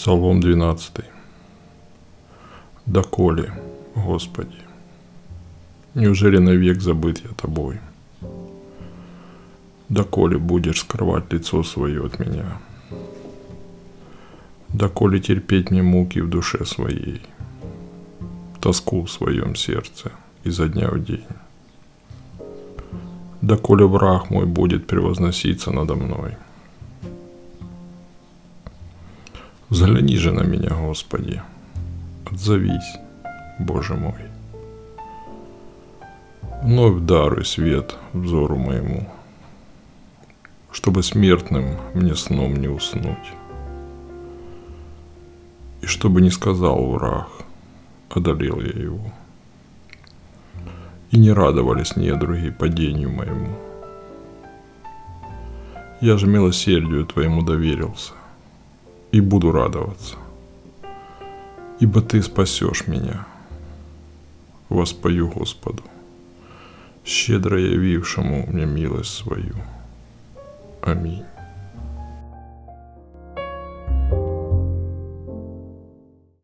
Псалом 12. Доколе, Господи, неужели навек забыт я Тобой? Доколе будешь скрывать лицо свое от меня? Доколе терпеть мне муки в душе своей, тоску в своем сердце изо дня в день? Доколе враг мой будет превозноситься надо мной – Взгляни же на меня, Господи, отзовись, Боже мой. Вновь даруй свет взору моему, чтобы смертным мне сном не уснуть. И чтобы не сказал враг, одолел я его. И не радовались недруги падению моему. Я же милосердию Твоему доверился и буду радоваться, ибо Ты спасешь меня. Воспою Господу, щедро явившему мне милость свою. Аминь.